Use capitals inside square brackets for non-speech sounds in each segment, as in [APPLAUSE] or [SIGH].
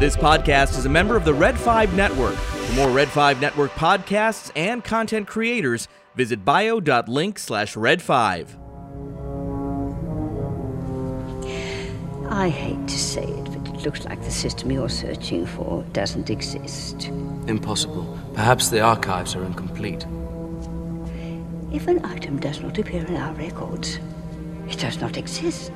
This podcast is a member of the Red 5 Network. For more Red 5 Network podcasts and content creators, visit bio.link slash red 5. I hate to say it, but it looks like the system you're searching for doesn't exist. Impossible. Perhaps the archives are incomplete. If an item does not appear in our records, it does not exist.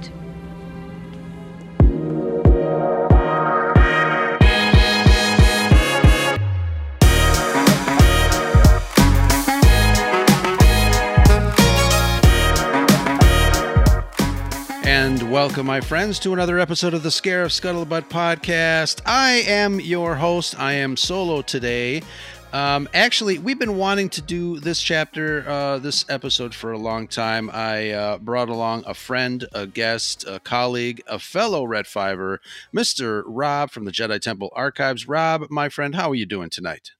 Welcome, my friends, to another episode of the Scarif Scuttlebutt podcast. I am your host. I am solo today. Um, actually, we've been wanting to do this chapter, uh, this episode for a long time. I uh, brought along a friend, a guest, a colleague, a fellow Red Fiver, Mr. Rob from the Jedi Temple Archives. Rob, my friend, how are you doing tonight?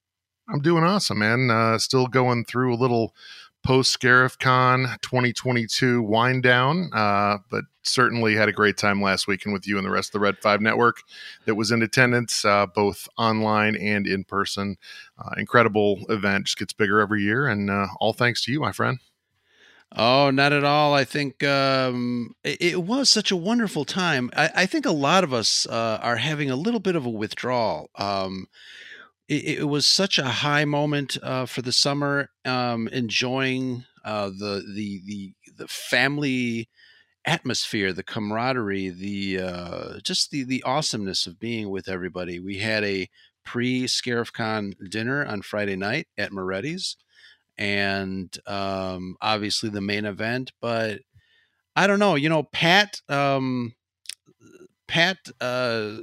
I'm doing awesome, man. Uh, still going through a little post Scarif Con 2022 wind down, uh, but certainly had a great time last weekend with you and the rest of the Red 5 network that was in attendance, uh, both online and in person. Uh, incredible event, just gets bigger every year, and uh, all thanks to you, my friend. Oh, not at all. I think um, it, it, was such a wonderful time. I, I think a lot of us uh, are having a little bit of a withdrawal. Um, it, it was such a high moment uh, for the summer. Um, enjoying uh, the the the the family atmosphere, the camaraderie, the uh, just the the awesomeness of being with everybody. We had a pre ScarifCon dinner on Friday night at Moretti's, and um, obviously the main event. But I don't know, you know, Pat. Um, Pat uh,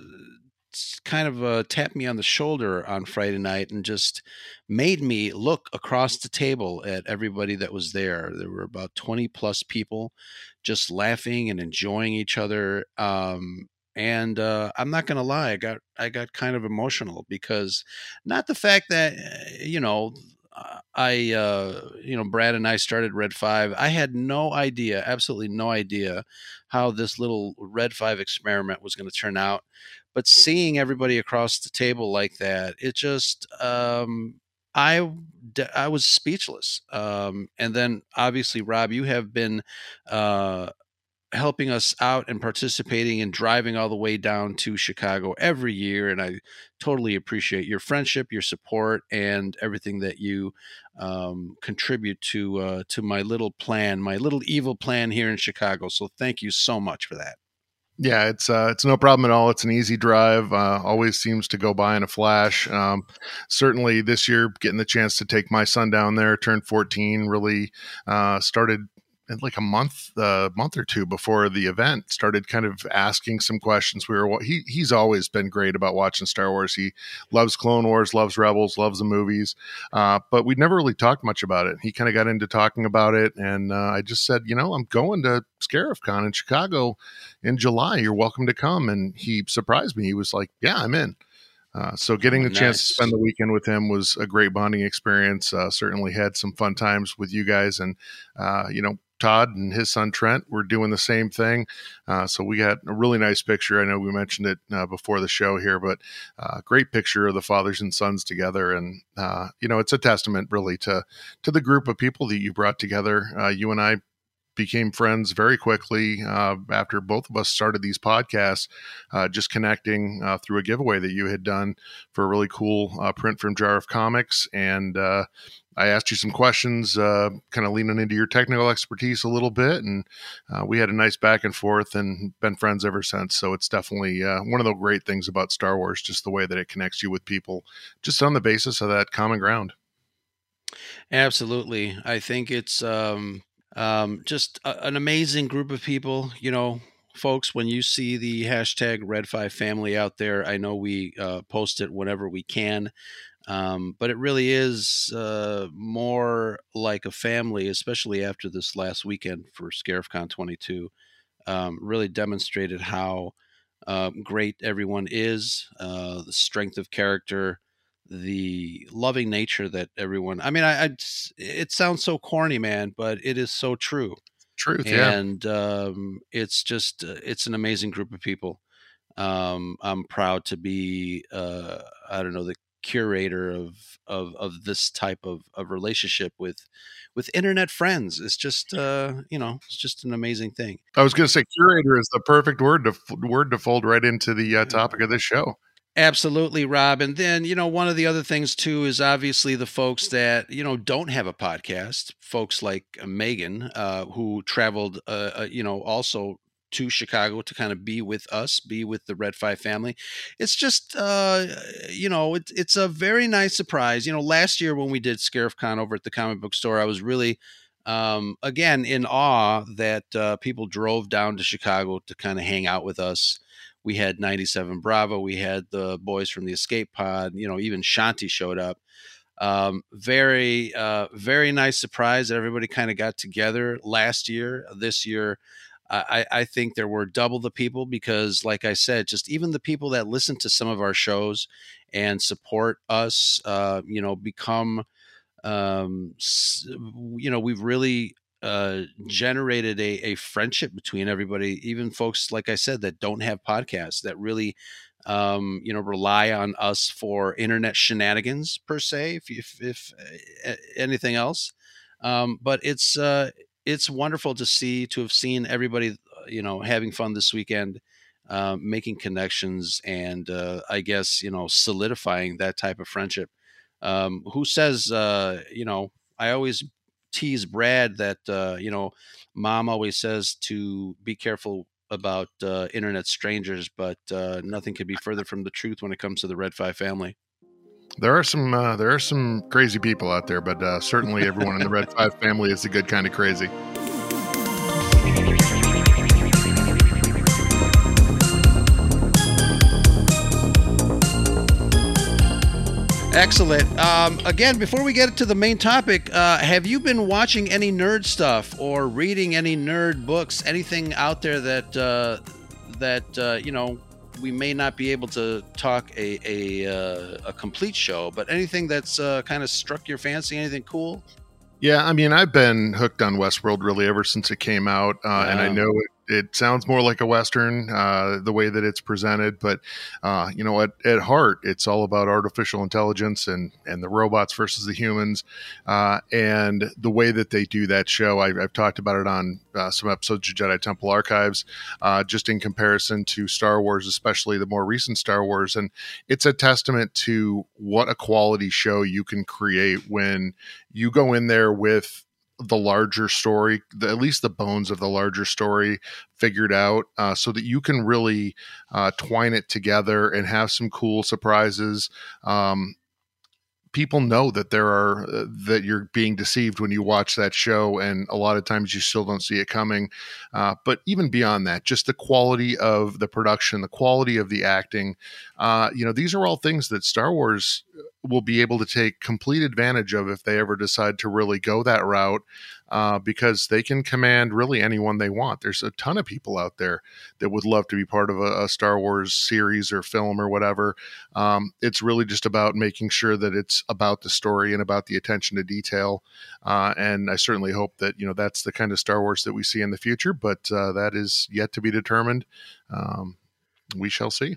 kind of uh, tapped me on the shoulder on Friday night and just made me look across the table at everybody that was there. There were about 20 plus people just laughing and enjoying each other. Um, and uh, I'm not gonna lie, I got I got kind of emotional because not the fact that eh, you know I, uh, you know, Brad and I started Red Five. I had no idea, absolutely no idea, how this little Red Five experiment was going to turn out but seeing everybody across the table like that, it just um, I I was speechless. Um, and then obviously, Rob, you have been uh, helping us out and participating and driving all the way down to Chicago every year. And I totally appreciate your friendship, your support, and everything that you um, contribute to uh, to my little plan, my little evil plan here in Chicago. So thank you so much for that. Yeah, it's uh, it's no problem at all. It's an easy drive. Uh, always seems to go by in a flash. Um, certainly this year, getting the chance to take my son down there, turned 14, really uh, started like a month, a uh, month or two before the event, started kind of asking some questions. We were he he's always been great about watching Star Wars. He loves Clone Wars, loves Rebels, loves the movies, uh, but we'd never really talked much about it. He kind of got into talking about it, and uh, I just said, you know, I'm going to ScarifCon in Chicago in July. You're welcome to come. And he surprised me. He was like, yeah, I'm in. Uh, so getting the nice. chance to spend the weekend with him was a great bonding experience. Uh, certainly had some fun times with you guys, and uh, you know Todd and his son Trent were doing the same thing. Uh, so we got a really nice picture. I know we mentioned it uh, before the show here, but uh, great picture of the fathers and sons together. And uh, you know, it's a testament really to to the group of people that you brought together. Uh, you and I became friends very quickly uh, after both of us started these podcasts, uh, just connecting uh, through a giveaway that you had done for a really cool uh, print from Jar of Comics. And I asked you some questions, uh, kind of leaning into your technical expertise a little bit. And we had a nice back and forth and been friends ever since. So it's definitely one of the great things about Star Wars, just the way that it connects you with people, just on the basis of that common ground. Absolutely. I think it's um, um, just a, an amazing group of people. You know, folks, when you see the hashtag Red Five Family out there, I know we uh, post it whenever we can. Um, but it really is uh, more like a family, especially after this last weekend for ScarifCon 22. Um, really demonstrated how uh, great everyone is, uh, the strength of character, the loving nature that everyone i mean I, I, it sounds so corny man but it is so true truth yeah and um, it's just uh, it's an amazing group of people um, I'm proud to be uh, I don't know the curator of of of this type of, of relationship with with internet friends. It's just uh, you know it's just an amazing thing. I was going to say curator is the perfect word to word to fold right into the uh, topic of this show. Absolutely, Rob. And then, you know, one of the other things too is obviously the folks that, you know, don't have a podcast, folks like Megan, uh, who traveled, uh, uh, you know, also to Chicago to kind of be with us, be with the Red Five family. It's just, uh, you know, it, it's a very nice surprise. You know, last year when we did ScarifCon over at the comic book store, I was really, um, again, in awe that uh, people drove down to Chicago to kind of hang out with us. We had 97 Bravo, we had the boys from the Escape Pod, you know, even Shanti showed up. Um, very, uh, very nice surprise that everybody kind of got together last year. This year, I, I think there were double the people because, like I said, just even the people that listen to some of our shows and support us, uh, you know, become, um, you know, we've really uh, generated a, a friendship between everybody, even folks, like I said, that don't have podcasts that really, um, you know, rely on us for internet shenanigans per se, if, if, if uh, anything else. Um, but it's, uh, it's wonderful to see to have seen everybody uh, you know having fun this weekend uh, making connections and uh, i guess you know solidifying that type of friendship. Um, who says uh, you know i always tease brad that uh, you know mom always says to be careful about uh, internet strangers but nothing could be further from the truth when it comes to the red five family there are some uh, there are some crazy people out there, but uh, certainly everyone in the Red Five family is a good kind of crazy. Excellent. Um, again, before we get to the main topic, uh, have you been watching any nerd stuff or reading any nerd books? Anything out there that uh, that uh, you know we may not be able to talk a a, uh, a complete show, but anything that's uh, kind of struck your fancy, anything cool? Yeah, I mean, I've been hooked on Westworld really ever since it came out, uh, and I know it it sounds more like a western uh, the way that it's presented but uh, you know at, at heart it's all about artificial intelligence and and the robots versus the humans uh, and the way that they do that show I, have talked about it on uh, some episodes of jedi temple archives uh, just in comparison to star wars especially the more recent star wars and it's a testament to what a quality show you can create when you go in there with the larger story, the, at least the bones of the larger story figured out, uh, so that you can really uh, twine it together and have some cool surprises. Um, people know that there are uh, that you're being deceived when you watch that show and a lot of times you still don't see it coming. Uh, but even beyond that just the quality of the production the quality of the acting uh, you know these are all things that star wars will be able to take complete advantage of if they ever decide to really go that route uh, because they can command really anyone they want. There's a ton of people out there that would love to be part of a, a Star Wars series or film or whatever. Um, it's really just about making sure that it's about the story and about the attention to detail. Uh, and I certainly hope that you know that's the kind of Star Wars that we see in the future, but uh, that is yet to be determined. Um, we shall see.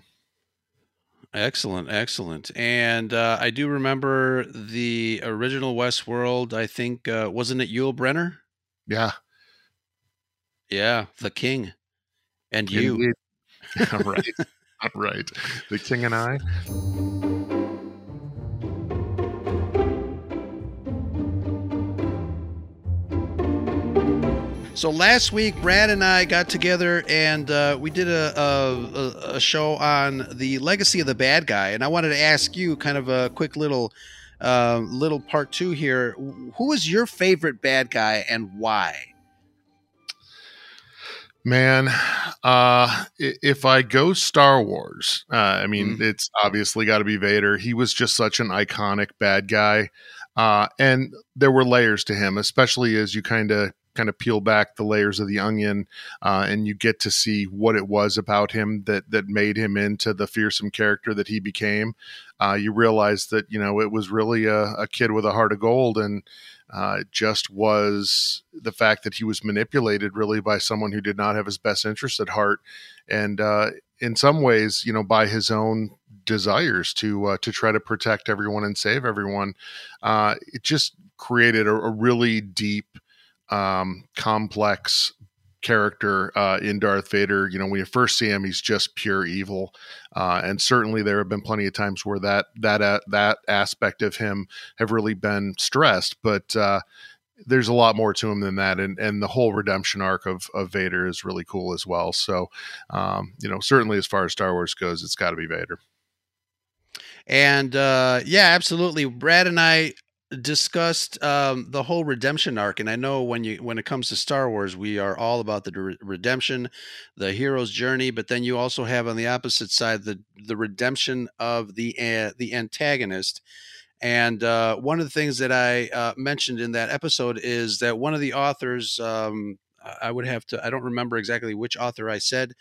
Excellent, excellent. And uh, I do remember the original Westworld. I think uh, wasn't it Yul Brynner? Yeah, yeah, the King, and you. [LAUGHS] right, [LAUGHS] right. The King and I. So last week, Brad and I got together and uh, we did a, a, a, show on the legacy of the bad guy. And I wanted to ask you kind of a quick little uh, little part two here. Who is your favorite bad guy and why? Man, uh, if I go Star Wars, uh, I mean, mm. it's obviously got to be Vader. He was just such an iconic bad guy. Uh, and there were layers to him, especially as you kind of kind of peel back the layers of the onion uh, and you get to see what it was about him that that made him into the fearsome character that he became, uh, you realize that you know it was really a, a kid with a heart of gold and. Uh, it just was the fact that he was manipulated really by someone who did not have his best interest at heart, and uh, in some ways, you know, by his own desires to uh, to try to protect everyone and save everyone. Uh, it just created a, a really deep, um, complex character uh, in Darth Vader. You know, when you first see him, he's just pure evil, uh, and certainly there have been plenty of times where that that uh, that aspect of him have really been stressed, but. Uh, there's a lot more to him than that, and and the whole redemption arc of of Vader is really cool as well. So, um, you know, certainly as far as Star Wars goes, it's got to be Vader. And uh, yeah, absolutely. Brad and I discussed um, the whole redemption arc, and I know when you when it comes to Star Wars, we are all about the re- redemption, the hero's journey. But then you also have on the opposite side the the redemption of the uh, the antagonist. And uh, one of the things that I uh, mentioned in that episode is that one of the authors, um, I would have to, I don't remember exactly which author I said,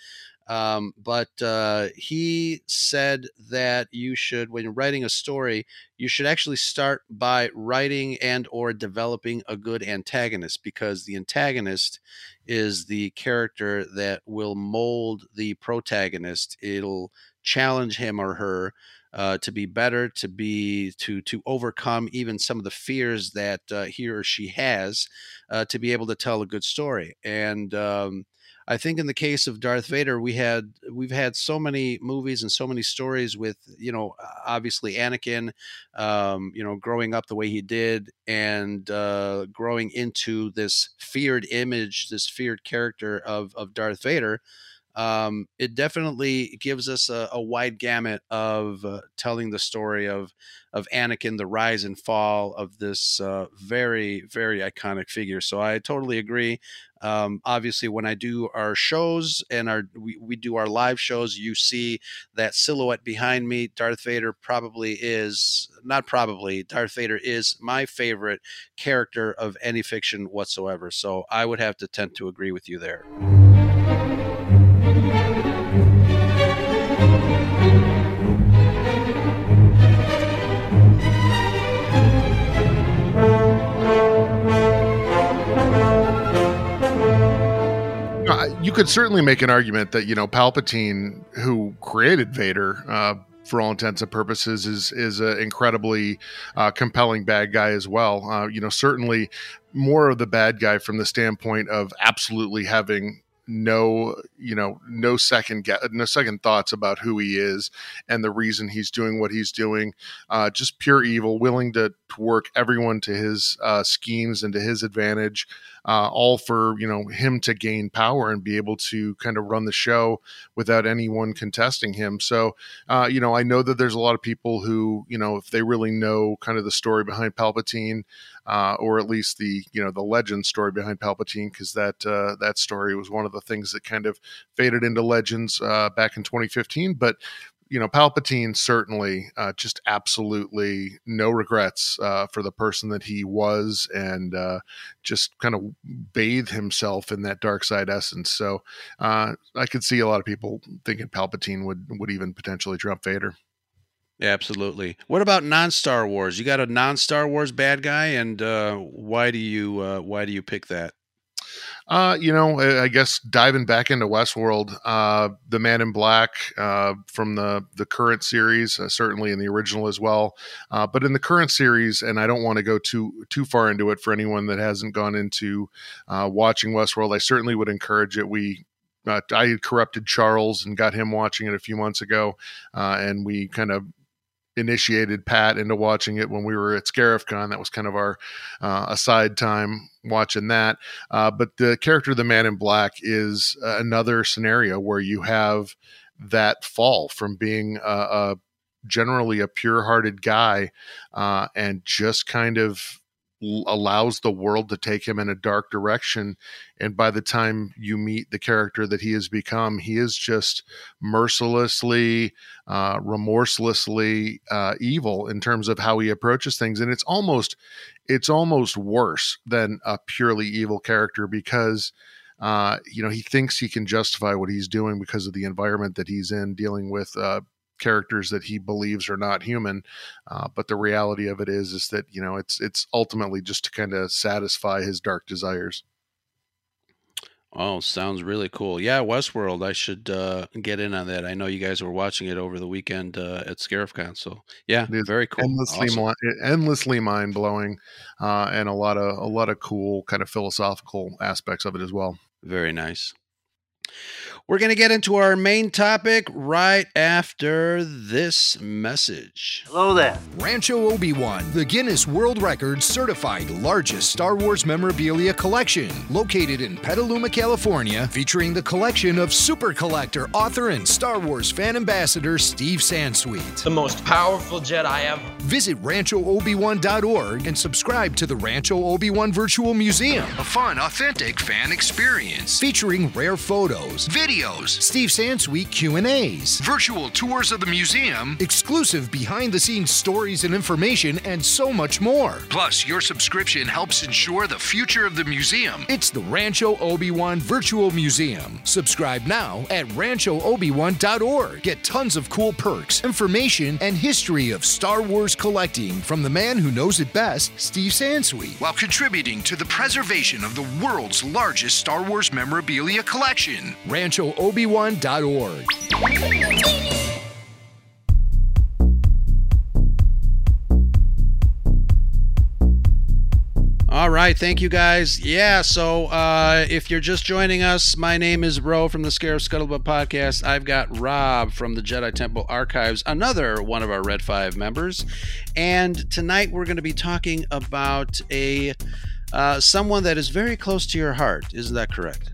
um, but uh, he said that you should, when writing a story, you should actually start by writing and or developing a good antagonist because the antagonist is the character that will mold the protagonist. It'll challenge him or her uh, to be better, to be to to overcome even some of the fears that uh, he or she has, uh, to be able to tell a good story. And um, I think in the case of Darth Vader, we had we've had so many movies and so many stories with you know obviously Anakin, um, you know growing up the way he did and uh, growing into this feared image, this feared character of of Darth Vader. Um, it definitely gives us a, a wide gamut of uh, telling the story of of Anakin, the rise and fall of this uh, very very iconic figure. So I totally agree. Um, obviously, when I do our shows and our we, we do our live shows, you see that silhouette behind me. Darth Vader probably is not probably Darth Vader is my favorite character of any fiction whatsoever. So I would have to tend to agree with you there. You could certainly make an argument that you know Palpatine, who created Vader, uh, for all intents and purposes, is is an incredibly uh, compelling bad guy as well. Uh, you know, certainly more of the bad guy from the standpoint of absolutely having no you know no second no second thoughts about who he is and the reason he's doing what he's doing uh, just pure evil willing to, to work everyone to his uh, schemes and to his advantage uh, all for you know him to gain power and be able to kind of run the show without anyone contesting him. So uh, you know I know that there's a lot of people who you know if they really know kind of the story behind Palpatine. Uh, or at least the you know the legend story behind Palpatine, because that uh, that story was one of the things that kind of faded into legends uh, back in 2015. But you know, Palpatine certainly uh, just absolutely no regrets uh, for the person that he was, and uh, just kind of bathe himself in that dark side essence. So uh, I could see a lot of people thinking Palpatine would would even potentially trump Vader. Absolutely. What about non Star Wars? You got a non Star Wars bad guy, and uh, why do you uh, why do you pick that? Uh, you know, I guess diving back into Westworld, uh, the Man in Black uh, from the the current series, uh, certainly in the original as well, uh, but in the current series, and I don't want to go too too far into it for anyone that hasn't gone into uh, watching Westworld. I certainly would encourage it. We I corrupted Charles and got him watching it a few months ago, and we kind of initiated Pat into watching it when we were at ScarifCon. That was kind of our uh, aside time watching that. Uh, but the character of the Man in Black is uh, another scenario where you have that fall from being a, a generally a pure-hearted guy uh, and just kind of allows the world to take him in a dark direction and by the time you meet the character that he has become he is just mercilessly uh, remorselessly uh, evil in terms of how he approaches things and it's almost it's almost worse than a purely evil character because uh, you know he thinks he can justify what he's doing because of the environment that he's in dealing with uh, characters that he believes are not human. Uh, but the reality of it is, is that you know it's it's ultimately just to kind of satisfy his dark desires. Oh, sounds really cool. Yeah, Westworld. I should uh, get in on that. I know you guys were watching it over the weekend uh, at ScarifCon. So yeah, very cool. Endlessly, awesome. endlessly mind blowing, uh, and a lot of a lot of cool kind of philosophical aspects of it as well. Very nice. We're going to get into our main topic right after this message. Hello there. Rancho Obi Wan, the Guinness World Records certified largest Star Wars memorabilia collection, located in Petaluma, California, featuring the collection of super collector, author, and Star Wars fan ambassador Steve Sansweet. The most powerful Jedi ever. Visit RanchoObi-Wan.org and subscribe to the Rancho Obi-Wan Virtual Museum, a fun, authentic fan experience featuring rare photos, videos, videos, Steve Sansweet Q&As, virtual tours of the museum, exclusive behind-the-scenes stories and information, and so much more. Plus, your subscription helps ensure the future of the museum. It's the Rancho Obi-Wan Virtual Museum. Subscribe now at ranchoobiwan.org. Get tons of cool perks, information, and history of Star Wars collecting from the man who knows it best, Steve Sansweet, while contributing to the preservation of the world's largest Star Wars memorabilia collection. Rancho ranchoobiwan.org. All right, thank you guys. Yeah, so uh, if you're just joining us, my name is Ro from the Scarif Scuttlebutt podcast. I've got Rob from the Jedi Temple Archives, another one of our Red Five members, and tonight we're going to be talking about a uh, someone that is very close to your heart. Isn't that correct?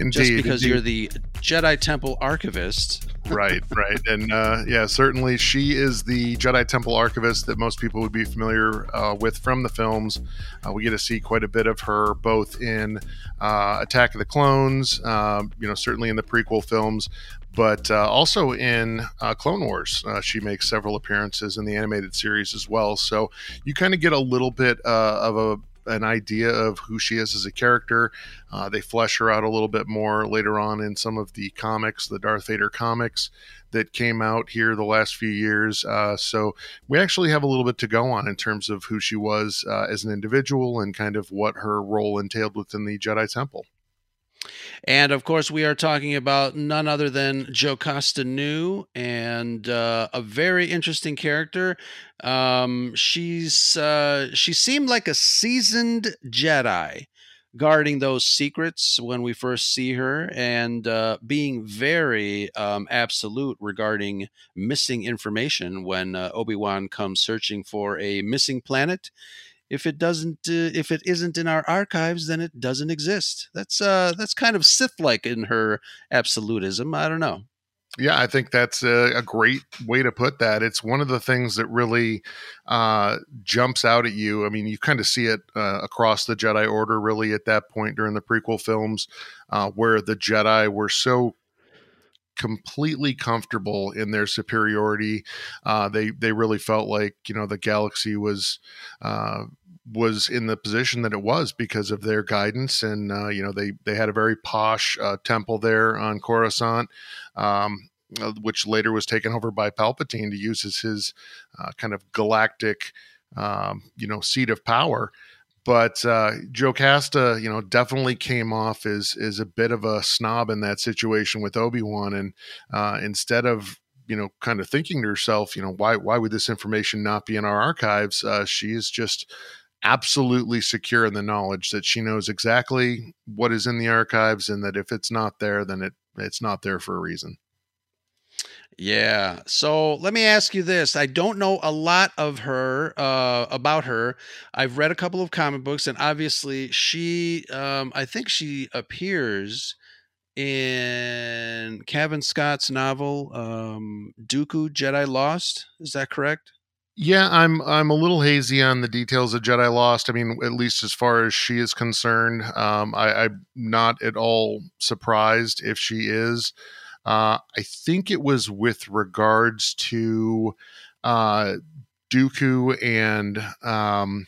Indeed, just because indeed. you're the Jedi Temple archivist. [LAUGHS] right, right, and uh, yeah, certainly she is the Jedi Temple archivist that most people would be familiar uh, with from the films. Uh, we get to see quite a bit of her both in uh, Attack of the Clones, um, you know, certainly in the prequel films, but uh, also in uh, Clone Wars. Uh, she makes several appearances in the animated series as well. So you kind of get a little bit uh, of a an idea of who she is as a character. Uh, they flesh her out a little bit more later on in some of the comics, the Darth Vader comics that came out here the last few years. Uh, so we actually have a little bit to go on in terms of who she was uh, as an individual and kind of what her role entailed within the Jedi Temple. And of course, we are talking about none other than Jocasta Nu, and uh, a very interesting character. Um, she's uh, she seemed like a seasoned Jedi, guarding those secrets when we first see her, and uh, being very um, absolute regarding missing information when uh, Obi Wan comes searching for a missing planet if it doesn't uh, if it isn't in our archives then it doesn't exist that's uh that's kind of sith like in her absolutism i don't know yeah, I think that's a, a, great way to put that. It's one of the things that really uh, jumps out at you. I mean, you kind of see it uh, across the Jedi Order, really, at that point during the prequel films, uh, where the Jedi were so completely comfortable in their superiority. Uh, they they really felt like you know the galaxy was uh, was in the position that it was because of their guidance. And uh, you know they they had a very posh uh, temple there on Coruscant um, uh, which later was taken over by Palpatine to use as his uh, kind of galactic um, you know seat of power. But uh, Jocasta, you know, definitely came off as as a bit of a snob in that situation with Obi Wan, and uh, instead of you know, kind of thinking to herself, you know, why why would this information not be in our archives? Uh, she is just absolutely secure in the knowledge that she knows exactly what is in the archives and that if it's not there then it it's not there for a reason yeah so let me ask you this i don't know a lot of her uh, about her i've read a couple of comic books and obviously she um, i think she appears in Cavan Scott's novel um, Dooku Jedi Lost. Is that correct? Yeah, I'm I'm a little hazy on the details of Jedi Lost. I mean, at least as far as she is concerned, um, I, I'm not at all surprised if she is. Uh, I think it was with regards to uh, Dooku and um,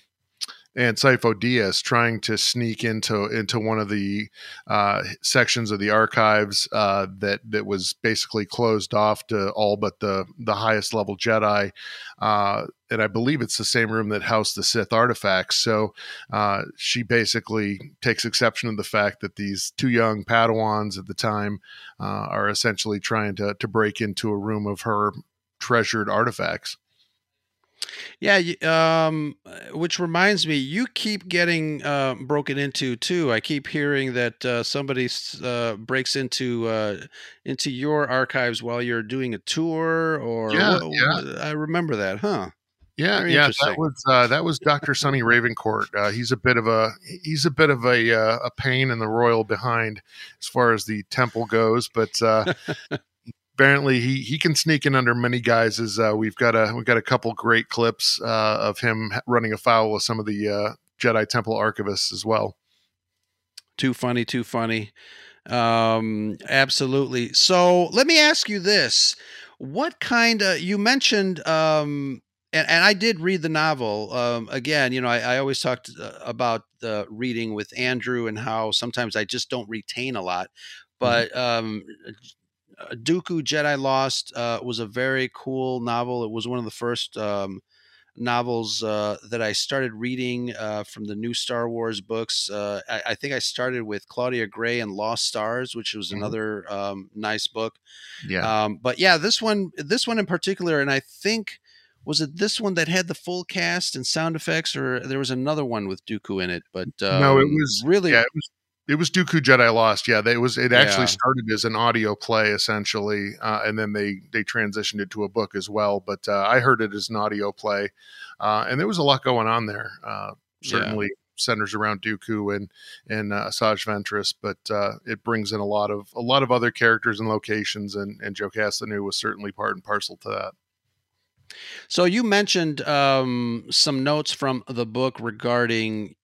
and Sifo Dyas trying to sneak into into one of the uh, sections of the archives uh, that that was basically closed off to all but the the highest level Jedi, uh, and I believe it's the same room that housed the Sith artifacts. So uh, she basically takes exception to the fact that these two young Padawans at the time uh, are essentially trying to to break into a room of her treasured artifacts. Yeah, um, uh, which reminds me, you keep getting uh, broken into too. I keep hearing that uh, somebody uh, breaks into uh, into your archives while you're doing a tour, or yeah, what, yeah. I remember that, huh? Yeah, Very yeah, that was uh, that was Doctor Sonny Ravencourt. Uh, he's a bit of a he's a bit of a uh, a pain in the royal behind as far as the temple goes, but apparently he he can sneak in under many guises. Uh, we've got a we've got a couple great clips uh, of him running afoul of some of the uh, Jedi Temple archivists as well. Too funny, too funny. Um, absolutely. So let me ask you this: What kind of you mentioned? Um, and, and I did read the novel. Um, again, you know, I, I always talked uh, about the reading with Andrew and how sometimes I just don't retain a lot. Mm-hmm. But um, Dooku Jedi Lost uh, was a very cool novel. It was one of the first um, novels uh, that I started reading uh, from the new Star Wars books. Uh, I, I, think I started with Claudia Gray and Lost Stars, which was mm-hmm. another um, nice book. Yeah. Um, but yeah, this one, this one in particular, and I think was it this one that had the full cast and sound effects, or there was another one with Dooku in it? But no, it um, was really yeah, it was it was Dooku Jedi Lost. Yeah, it was. It actually yeah. started as an audio play essentially, uh, and then they they transitioned it to a book as well. But uh, I heard it as an audio play, uh, and there was a lot going on there. Uh, certainly yeah. centers around Dooku and and uh, Asajj Ventress, but uh, it brings in a lot of a lot of other characters and locations, and and Jocasta Nu was certainly part and parcel to that. So you mentioned um, some notes from the book regarding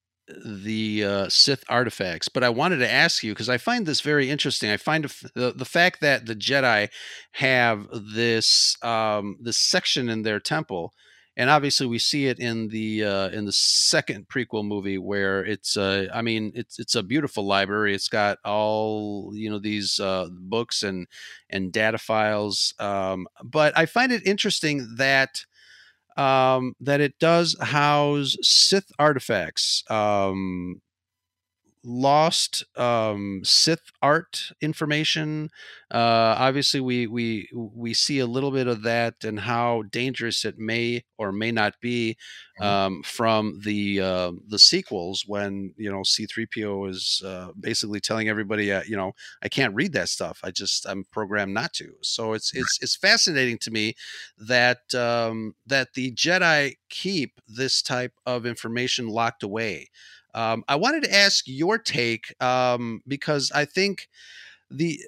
the uh, Sith artifacts, but I wanted to ask you because I find this very interesting. I find the, the fact that the Jedi have this um, this section in their temple, and obviously we see it in the uh, in the second prequel movie where it's uh, I mean it's it's a beautiful library. It's got all you know these uh, books and and data files, um, but I find it interesting that um, that it does house Sith artifacts. Um, lost um, Sith art information. Uh, obviously, we we we see a little bit of that and how dangerous it may or may not be mm-hmm. um, from the uh, the sequels when you know C-3PO is uh, basically telling everybody, uh, you know, I can't read that stuff. I just I'm programmed not to. So it's it's it's fascinating to me that um, that the Jedi keep this type of information locked away. Um, I wanted to ask your take um, because I think the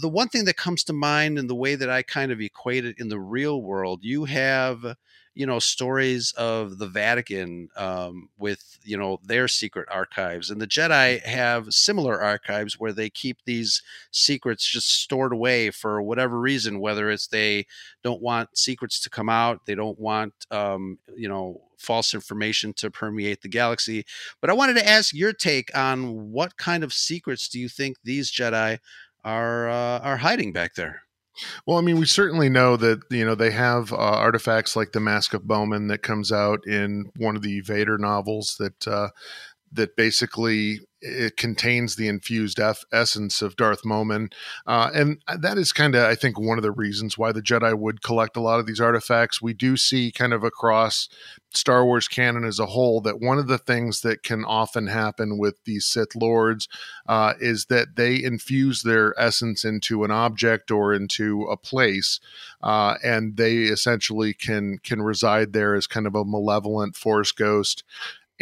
the one thing that comes to mind in the way that I kind of equate it in the real world, you have you know stories of the Vatican um, with you know their secret archives, and the Jedi have similar archives where they keep these secrets just stored away for whatever reason, whether it's they don't want secrets to come out, they don't want um, you know false information to permeate the galaxy. But I wanted to ask your take on what kind of secrets do you think these Jedi are uh, are hiding back there? Well, I mean, we certainly know that you know they have uh, artifacts like the Mask of Momin that comes out in one of the Vader novels that uh, that basically it contains the infused F- essence of Darth Momin, uh, and that is kind of, I think, one of the reasons why the Jedi would collect a lot of these artifacts. We do see kind of across Star Wars canon as a whole that one of the things that can often happen with these Sith lords uh, is that they infuse their essence into an object or into a place, uh, and they essentially can can reside there as kind of a malevolent Force ghost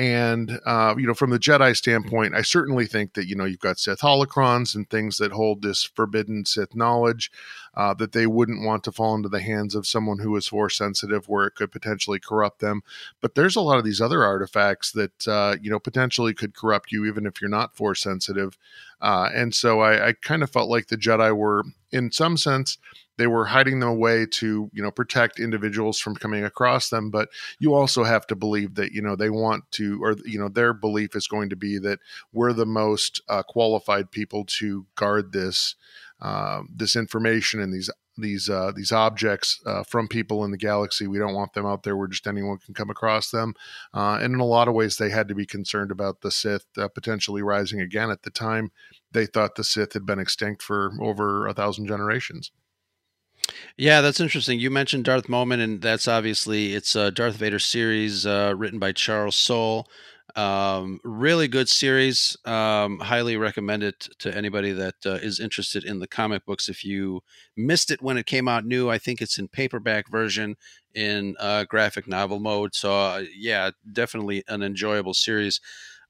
And uh, you know, from the Jedi standpoint, I certainly think that you know you've got Sith holocrons and things that hold this forbidden Sith knowledge uh, that they wouldn't want to fall into the hands of someone who is force sensitive, where it could potentially corrupt them. But there's a lot of these other artifacts that uh, you know potentially could corrupt you, even if you're not force sensitive. Uh, and so I, I kind of felt like the Jedi were, in some sense, they were hiding them away to you know protect individuals from coming across them but you also have to believe that you know they want to or you know their belief is going to be that we're the most uh, qualified people to guard this uh, this information and these these uh, these objects uh, from people in the galaxy. We don't want them out there where just anyone can come across them. Uh, and in a lot of ways, they had to be concerned about the Sith uh, potentially rising again. At the time, they thought the Sith had been extinct for over a thousand generations. Yeah, that's interesting. You mentioned Darth Momin, and that's obviously it's a Darth Vader series uh, written by Charles Soule. Um, really good series. Um, highly recommend it to anybody that uh, is interested in the comic books. If you missed it when it came out new, I think it's in paperback version in uh, graphic novel mode. So uh, yeah, definitely an enjoyable series.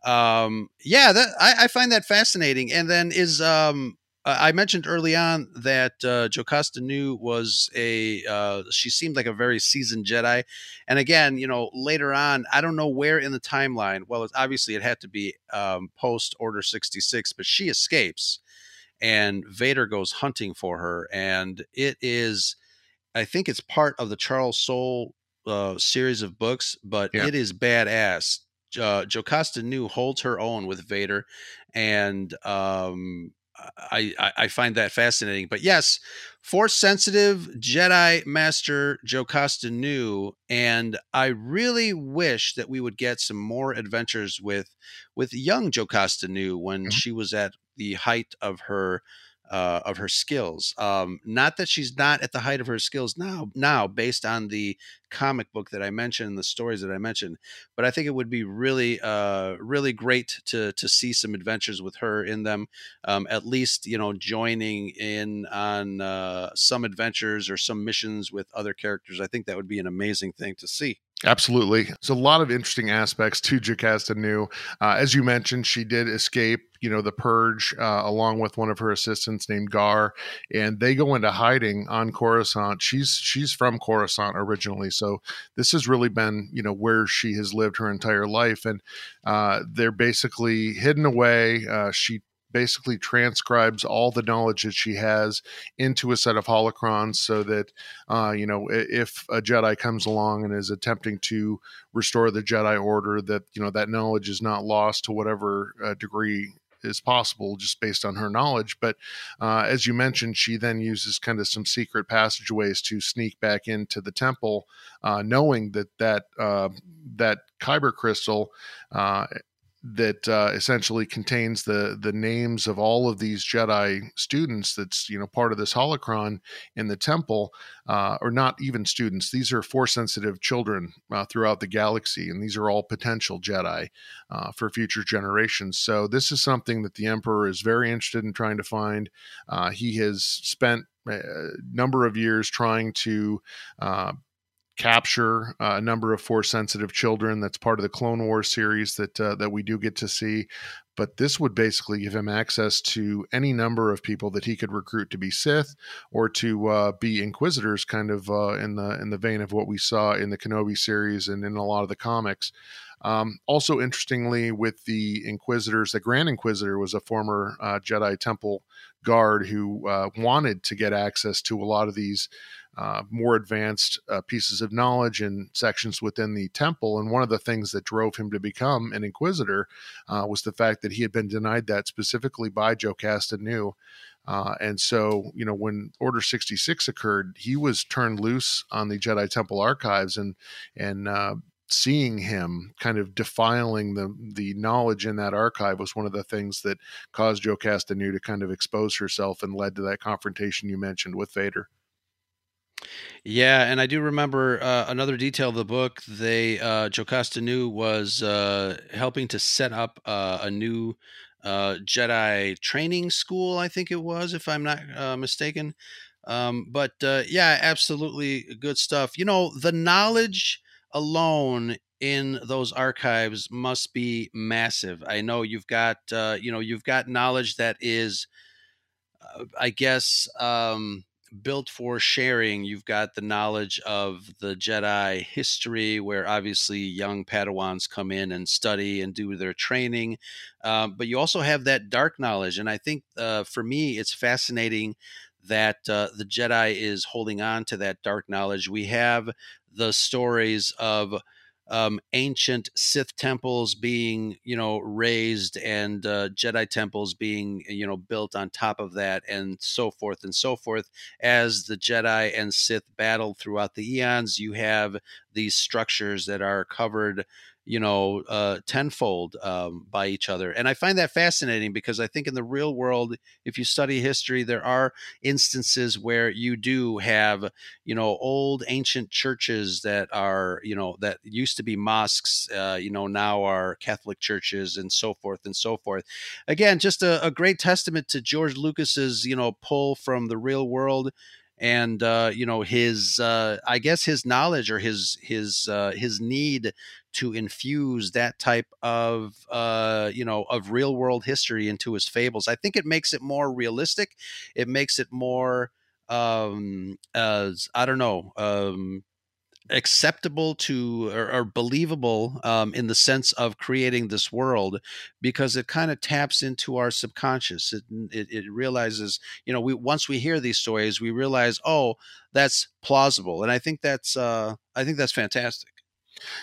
Um, yeah, that I, I, find that fascinating. And then is um, I mentioned early on that uh, Jocasta Nu was a uh, she seemed like a very seasoned Jedi, and again, you know, later on, I don't know where in the timeline. Well, it's, obviously it had to be um, post Order sixty six, but she escapes, and Vader goes hunting for her, and it is, I think it's part of the Charles Soule uh, series of books, but yeah. it is badass. Uh, Jocasta Nu holds her own with Vader, and um, I, I find that fascinating. But yes, force sensitive Jedi Master Jocasta Nu, and I really wish that we would get some more adventures with with young Jocasta Nu when mm-hmm. she was at the height of her uh, of her skills. Um, not that she's not at the height of her skills now, now based on the comic book that I mentioned, the stories that I mentioned, but I think it would be really, uh, really great to to see some adventures with her in them. Um, at least you know joining in on uh, some adventures or some missions with other characters. I think that would be an amazing thing to see. Absolutely. There's a lot of interesting aspects to Jocasta Nu. Uh, as you mentioned, she did escape, you know, the purge uh, along with one of her assistants named Gar, and they go into hiding on Coruscant. She's she's from Coruscant originally, so this has really been, you know, where she has lived her entire life, and uh, they're basically hidden away. Uh, she basically transcribes all the knowledge that she has into a set of holocrons so that uh, you know if a jedi comes along and is attempting to restore the jedi order that you know that knowledge is not lost to whatever uh, degree is possible just based on her knowledge. But uh, as you mentioned, she then uses kind of some secret passageways to sneak back into the temple, uh, knowing that that uh, that kyber crystal uh, that uh, essentially contains the the names of all of these Jedi students. That's you know part of this holocron in the temple, uh, or not even students. These are force sensitive children uh, throughout the galaxy, and these are all potential Jedi uh, for future generations. So this is something that the Emperor is very interested in trying to find. Uh, he has spent a number of years trying to uh, capture a number of force sensitive children. That's part of the Clone War series that uh, that we do get to see. But this would basically give him access to any number of people that he could recruit to be Sith or to uh, be Inquisitors, kind of uh, in the in the vein of what we saw in the Kenobi series and in a lot of the comics. Um, also, interestingly, with the Inquisitors, the Grand Inquisitor was a former uh, Jedi Temple guard who uh, wanted to get access to a lot of these uh, more advanced uh, pieces of knowledge and sections within the temple. And one of the things that drove him to become an inquisitor uh, was the fact that he had been denied that specifically by Jocasta Nu. Uh, and so, you know, when Order 66 occurred, he was turned loose on the Jedi Temple archives and, and, uh, seeing him kind of defiling the the knowledge in that archive was one of the things that caused Jocasta Nu to kind of expose herself and led to that confrontation you mentioned with Vader. Yeah, and I do remember uh, another detail of the book. They uh, Jocasta Nu was uh, helping to set up uh, a new uh, Jedi training school. I think it was, if I'm not uh, mistaken. Um, but uh, yeah, absolutely good stuff. You know, the knowledge alone in those archives must be massive. I know you've got you know you've got knowledge that is, I guess, um, built for sharing. You've got the knowledge of the Jedi history, where obviously young Padawans come in and study and do their training. Um, but you also have that dark knowledge. And I think uh, for me, it's fascinating that uh, the Jedi is holding on to that dark knowledge. We have the stories of um, ancient Sith temples being, you know, raised and uh, Jedi temples being, you know, built on top of that, and so forth and so forth. As the Jedi and Sith battled throughout the eons, you have these structures that are covered you know, uh, tenfold um, by each other. And I find that fascinating because I think in the real world, if you study history, there are instances where you do have, you know, old ancient churches that are, you know, that used to be mosques, uh, you know, now are Catholic churches and so forth and so forth. Again, just a, a great testament to George Lucas's, you know, pull from the real world and uh, you know his uh, I guess his knowledge or his his uh, his need to infuse that type of uh, you know of real world history into his fables. I think it makes it more realistic. It makes it more um, as I don't know um, acceptable to or, or believable um, in the sense of creating this world because it kind of taps into our subconscious. It, it, it realizes you know we once we hear these stories we realize oh that's plausible. And i think that's uh i think that's fantastic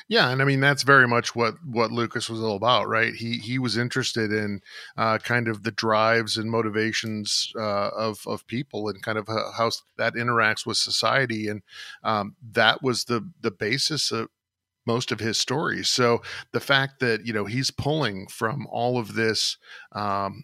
yeah, and I mean that's very much what what Lucas was all about, right? He he was interested in uh, kind of the drives and motivations uh, of of people and kind of how that interacts with society, and um, that was the the basis of most of his stories. So the fact that you know he's pulling from all of this, um,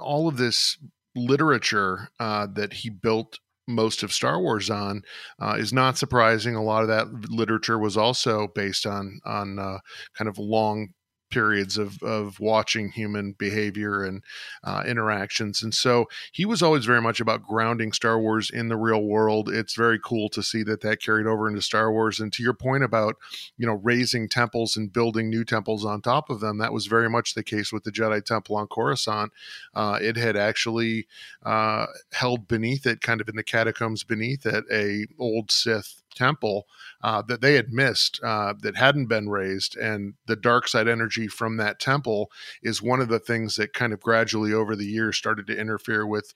all of this literature uh, that he built most of Star Wars on uh, is not surprising. A lot of that literature was also based on on uh, kind of long periods of of watching human behavior and uh, interactions. And so he was always very much about grounding Star Wars in the real world. It's very cool to see that that carried over into Star Wars. And to your point about you know raising temples and building new temples on top of them, that was very much the case with the Jedi Temple on Coruscant. Uh, it had actually uh, held beneath it, kind of in the catacombs beneath it, a old Sith temple uh, that they had missed uh, that hadn't been raised. And the dark side energy from that temple is one of the things that kind of gradually over the years started to interfere with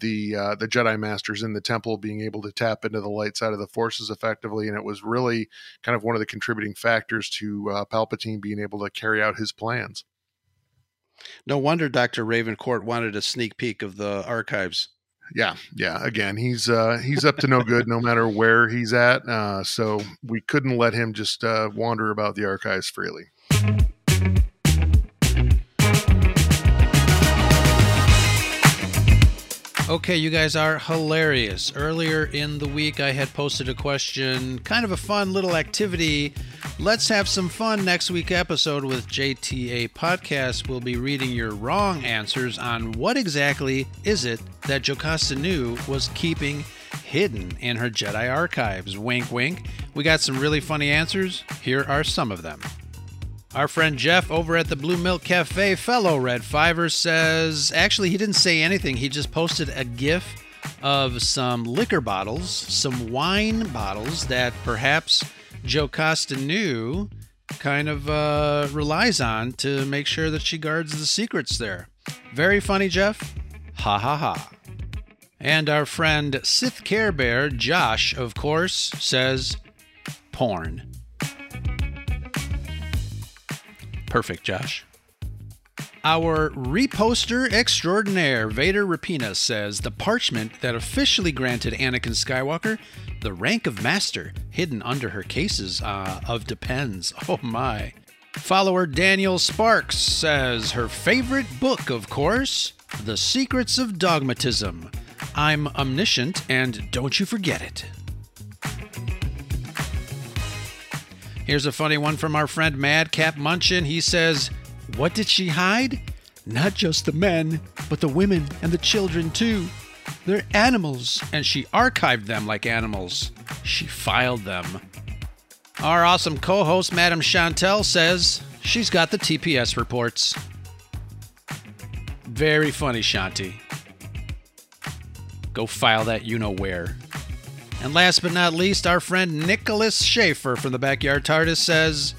the uh, the Jedi Masters in the temple being able to tap into the light side of the forces effectively. And it was really kind of one of the contributing factors to uh, Palpatine being able to carry out his plans. No wonder Dr. Ravencourt wanted a sneak peek of the archives yeah, yeah. Again, he's uh, he's up to no good no matter where he's at. Uh, so we couldn't let him just uh, wander about the archives freely. Okay, you guys are hilarious. Earlier in the week, I had posted a question, kind of a fun little activity. Let's have some fun next week episode with JTA Podcast. We'll be reading your wrong answers on what exactly is it that Jocasta Nu was keeping hidden in her Jedi archives. Wink, wink. We got some really funny answers. Here are some of them. Our friend Jeff over at the Blue Milk Cafe, fellow Red Fiver, says actually, he didn't say anything. He just posted a GIF of some liquor bottles, some wine bottles that perhaps Jocasta Nu kind of uh, relies on to make sure that she guards the secrets there. Very funny, Jeff. Ha ha ha. And our friend Sith Care Bear, Josh, of course, says porn. Perfect, Josh. Our reposter extraordinaire, Vader Rapina, says the parchment that officially granted Anakin Skywalker the rank of master hidden under her cases uh, of depends. [LAUGHS] Oh my. Follower Daniel Sparks says her favorite book, of course, The Secrets of Dogmatism. I'm omniscient, and don't you forget it. Here's a funny one from our friend Madcap Munchin. He says, What did she hide? Not just the men, but the women and the children too. They're animals, and she archived them like animals. She filed them. Our awesome co host, Madam Chantel, says she's got the TPS reports. Very funny, Shanti. Go file that you know where. And last but not least, our friend Nicholas Schaefer from the Backyard TARDIS says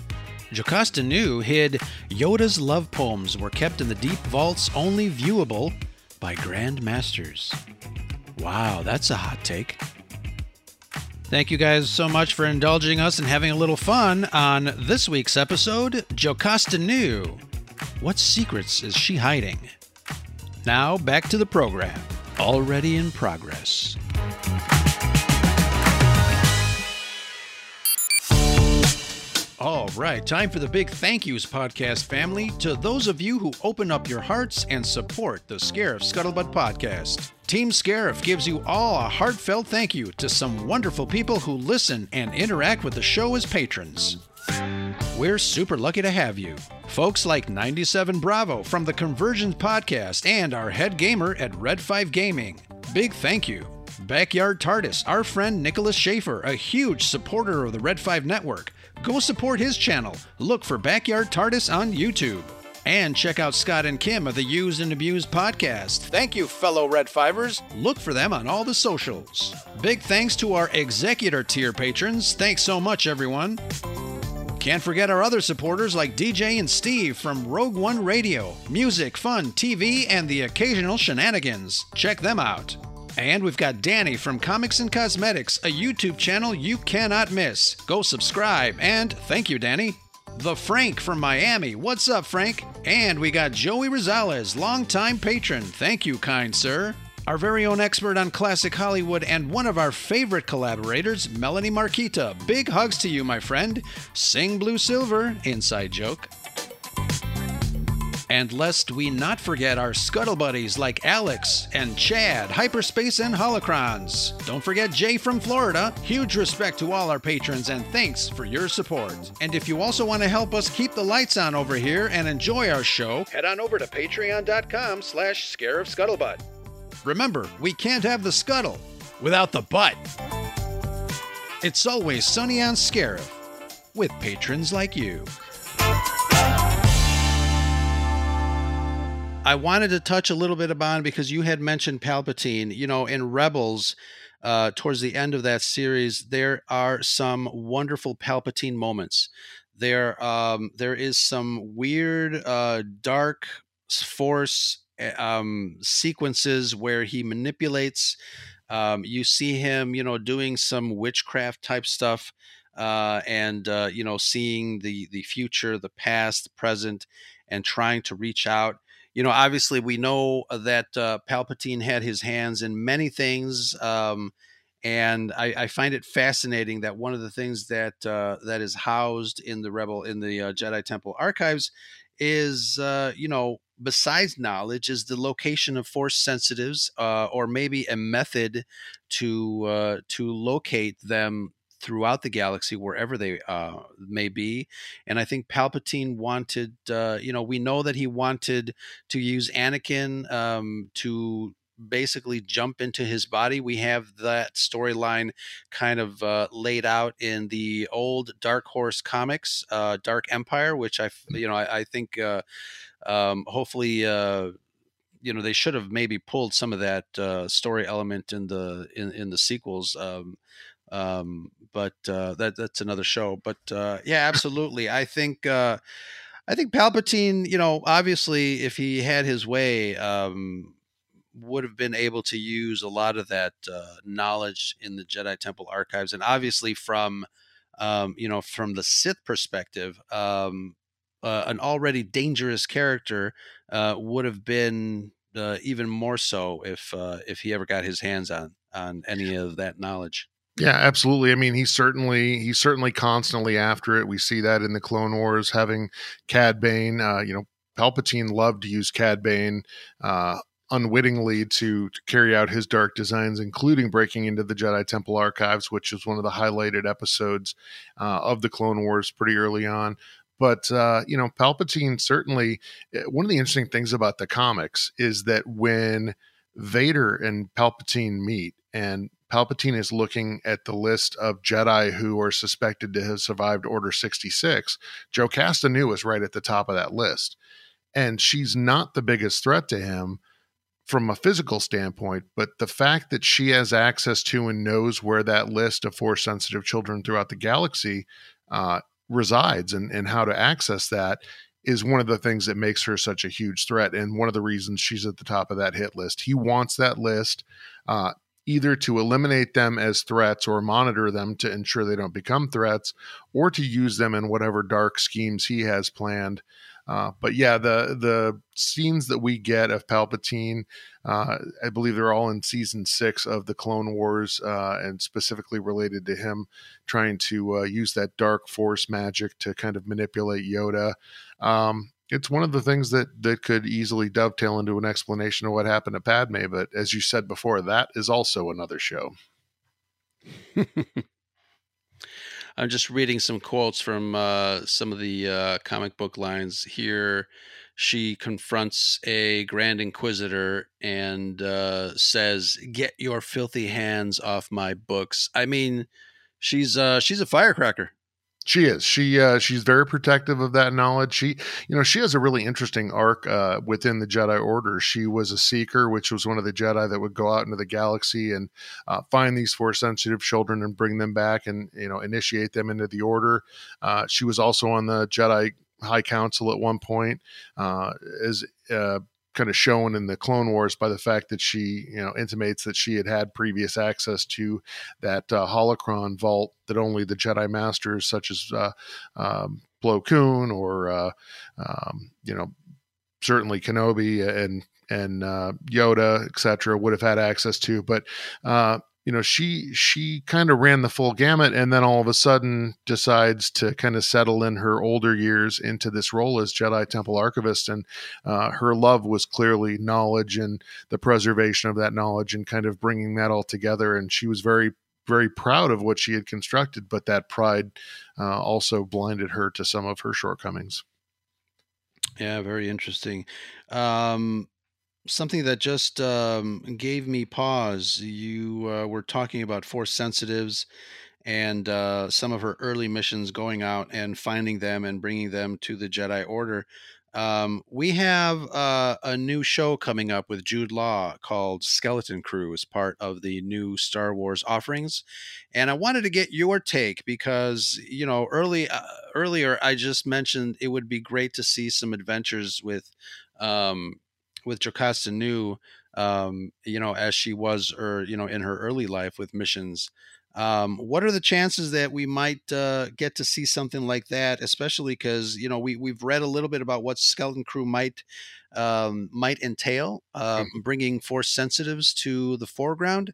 Jocasta Nu hid Yoda's love poems were kept in the deep vaults only viewable by Grand Masters. Wow, that's a hot take. Thank you guys so much for indulging us and having a little fun on this week's episode Jocasta Nu. What secrets is she hiding? Now, back to the program. Already in progress. All right, time for the big thank yous podcast family to those of you who open up your hearts and support the Scarif Scuttlebutt podcast. Team Scarif gives you all a heartfelt thank you to some wonderful people who listen and interact with the show as patrons. We're super lucky to have you. Folks like 97 Bravo from the Convergence podcast and our head gamer at Red 5 Gaming. Big thank you. Backyard TARDIS, our friend Nicholas Schaefer, a huge supporter of the Red 5 network. Go support his channel. Look for Backyard TARDIS on YouTube. And check out Scott and Kim of the Used and Abused podcast. Thank you, fellow Red Fivers. Look for them on all the socials. Big thanks to our executor tier patrons. Thanks so much, everyone. Can't forget our other supporters like DJ and Steve from Rogue One Radio, music, fun, TV, and the occasional shenanigans. Check them out. And we've got Danny from Comics and Cosmetics, a YouTube channel you cannot miss. Go subscribe, and thank you, Danny. The Frank from Miami. What's up, Frank? And we got Joey Rosales, longtime patron. Thank you, kind sir. Our very own expert on classic Hollywood and one of our favorite collaborators, Melanie Marquita. Big hugs to you, my friend. Sing Blue Silver, inside joke. And lest we not forget our scuttle buddies like Alex and Chad, Hyperspace and Holocrons. Don't forget Jay from Florida. Huge respect to all our patrons and thanks for your support. And if you also want to help us keep the lights on over here and enjoy our show, head on over to patreon.com slash scarif scuttlebutt. Remember, we can't have the scuttle without the butt. It's always sunny on Scarif with patrons like you. I wanted to touch a little bit about because you had mentioned Palpatine. You know, in Rebels, uh, towards the end of that series, there are some wonderful Palpatine moments. There, um, there is some weird, uh, dark force eh, um, sequences where he manipulates. Um, you see him, you know, doing some witchcraft type stuff, uh, and uh, you know, seeing the the future, the past, the present, and trying to reach out you know, obviously we know uh, that uh, Palpatine had his hands in many things, um, and I, I, find it fascinating that one of the things that uh, that is housed in the Rebel in the uh, Jedi Temple archives is, uh, you know, besides knowledge, is the location of Force sensitives, uh, or maybe a method to to locate them throughout the galaxy, wherever they uh, may be. And I think Palpatine wanted, uh, you know, we know that he wanted to use Anakin um, to basically jump into his body. We have that storyline kind of uh, laid out in the old Dark Horse comics, uh, Dark Empire, which I, you know, I, I think uh, um, hopefully uh, you know they should have maybe pulled some of that uh, story element in the in, in the sequels um, um, but uh, that that's another show. But uh, yeah, absolutely. I think uh, I think Palpatine. You know, obviously, if he had his way, um, would have been able to use a lot of that uh, knowledge in the Jedi Temple archives, and obviously from um, you know from the Sith perspective. Um, uh, an already dangerous character uh, would have been even more so if if he ever got his hands on on any of that knowledge. Yeah, absolutely. I mean, he's certainly he's certainly constantly after it. We see that in the Clone Wars, having Cad Bane. Uh, you know, Palpatine loved to use Cad Bane uh, unwittingly to, to carry out his dark designs, including breaking into the Jedi Temple archives, which is one of the highlighted episodes uh, of the Clone Wars pretty early on. But uh, you know, Palpatine certainly. Eh, one of the interesting things about the comics is that when Vader and Palpatine meet, and Palpatine is looking at the list of Jedi who are suspected to have survived Order 66, Jocasta Nu is right at the top of that list. And she's not the biggest threat to him from a physical standpoint, but the fact that she has access to and knows where that list of force sensitive children throughout the galaxy uh, resides and, and how to access that is one of the things that makes her such a huge threat and one of the reasons she's at the top of that hit list. He wants that list uh, either to eliminate them as threats or monitor them to ensure they don't become threats or to use them in whatever dark schemes he has planned uh, but yeah, the the scenes that we get of Palpatine, uh, I believe they're all in season six of the Clone Wars, uh, and specifically related to him trying to uh, use that dark force magic to kind of manipulate Yoda. Um, it's one of the things that that could easily dovetail into an explanation of what happened to Padme. But as you said before, that is also another show. [LAUGHS] I'm just reading some quotes from uh, some of the uh, comic book lines here. She confronts a Grand Inquisitor and uh, says, "Get your filthy hands off my books." I mean, she's uh, she's a firecracker. She is. She uh, she's very protective of that knowledge. She, you know, she has a really interesting arc uh, within the Jedi Order. She was a seeker, which was one of the Jedi that would go out into the galaxy and uh, find these force sensitive children and bring them back and you know initiate them into the Order. Uh, she was also on the Jedi High Council at one point as uh, kind of shown in the Clone Wars by the fact that she, you know, intimates that she had had previous access to that uh, holocron vault that only the Jedi Masters, such as uh, um, Plo Koon or, uh, um, you know, certainly Kenobi and and uh, Yoda, etc., would have had access to. But uh, you know she she kind of ran the full gamut and then all of a sudden decides to kind of settle in her older years into this role as jedi temple archivist. And uh, her love was clearly knowledge and the preservation of that knowledge and kind of bringing that all together. And she was very very proud of what she had constructed but that pride uh, also blinded her to some of her shortcomings. Yeah very interesting. Um something that just um, gave me pause. You uh, were talking about force sensitives and uh, some of her early missions going out and finding them and bringing them to the Jedi Order. Um, we have uh, a new show coming up with Jude Law called Skeleton Crew as part of the new Star Wars offerings, and I wanted to get your take because you know early uh, earlier I just mentioned it would be great to see some adventures with um, with Jocasta Nu, um, you know, as she was, or you know, in her early life with missions. Um, what are the chances that we might uh, get to see something like that? Especially because you know we we've read a little bit about what Skeleton Crew might um, might entail, uh, mm-hmm. bringing force sensitives to the foreground.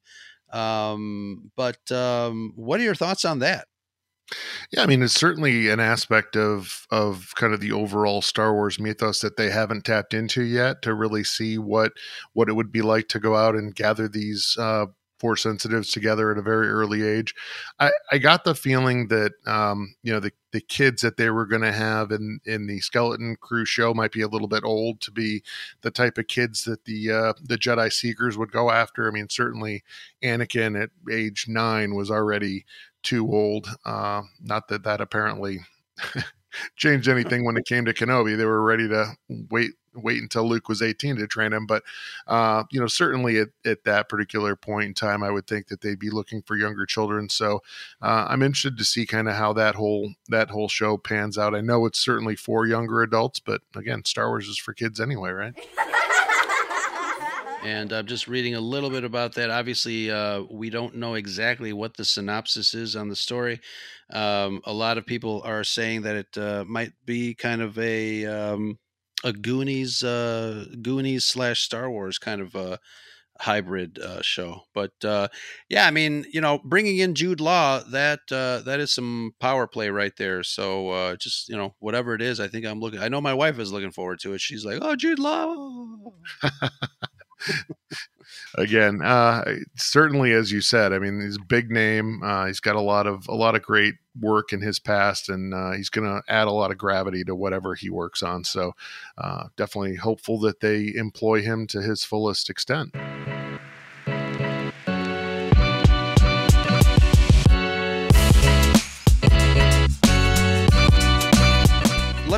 Um, but um, what are your thoughts on that? Yeah, I mean it's certainly an aspect of of kind of the overall Star Wars mythos that they haven't tapped into yet to really see what what it would be like to go out and gather these uh, force sensitives together at a very early age. I, I got the feeling that um, you know the the kids that they were going to have in in the Skeleton Crew show might be a little bit old to be the type of kids that the uh, the Jedi Seekers would go after. I mean, certainly Anakin at age nine was already too old. Uh, not that that apparently [LAUGHS] changed anything when it came to Kenobi. They were ready to wait wait until Luke was 18 to train him. But uh, you know, certainly at, at, that particular point in time, I would think that they'd be looking for younger children. So uh, I'm interested to see kind of how that whole that whole show pans out. I know it's certainly for younger adults, but again, Star Wars is for kids anyway, right? [LAUGHS] And I'm just reading a little bit about that. Obviously, uh, we don't know exactly what the synopsis is on the story. Um, a lot of people are saying that it uh, might be kind of a um, a Goonies uh, Goonies slash Star Wars kind of a hybrid uh, show. But uh, yeah, I mean, you know, bringing in Jude Law that uh, that is some power play right there. So uh, just you know, whatever it is, I think I'm looking. I know my wife is looking forward to it. She's like, "Oh, Jude Law." [LAUGHS] [LAUGHS] Again, uh, certainly, as you said, I mean, he's a big name. Uh, he's got a lot of a lot of great work in his past, and uh, he's going to add a lot of gravity to whatever he works on. So, uh, definitely hopeful that they employ him to his fullest extent.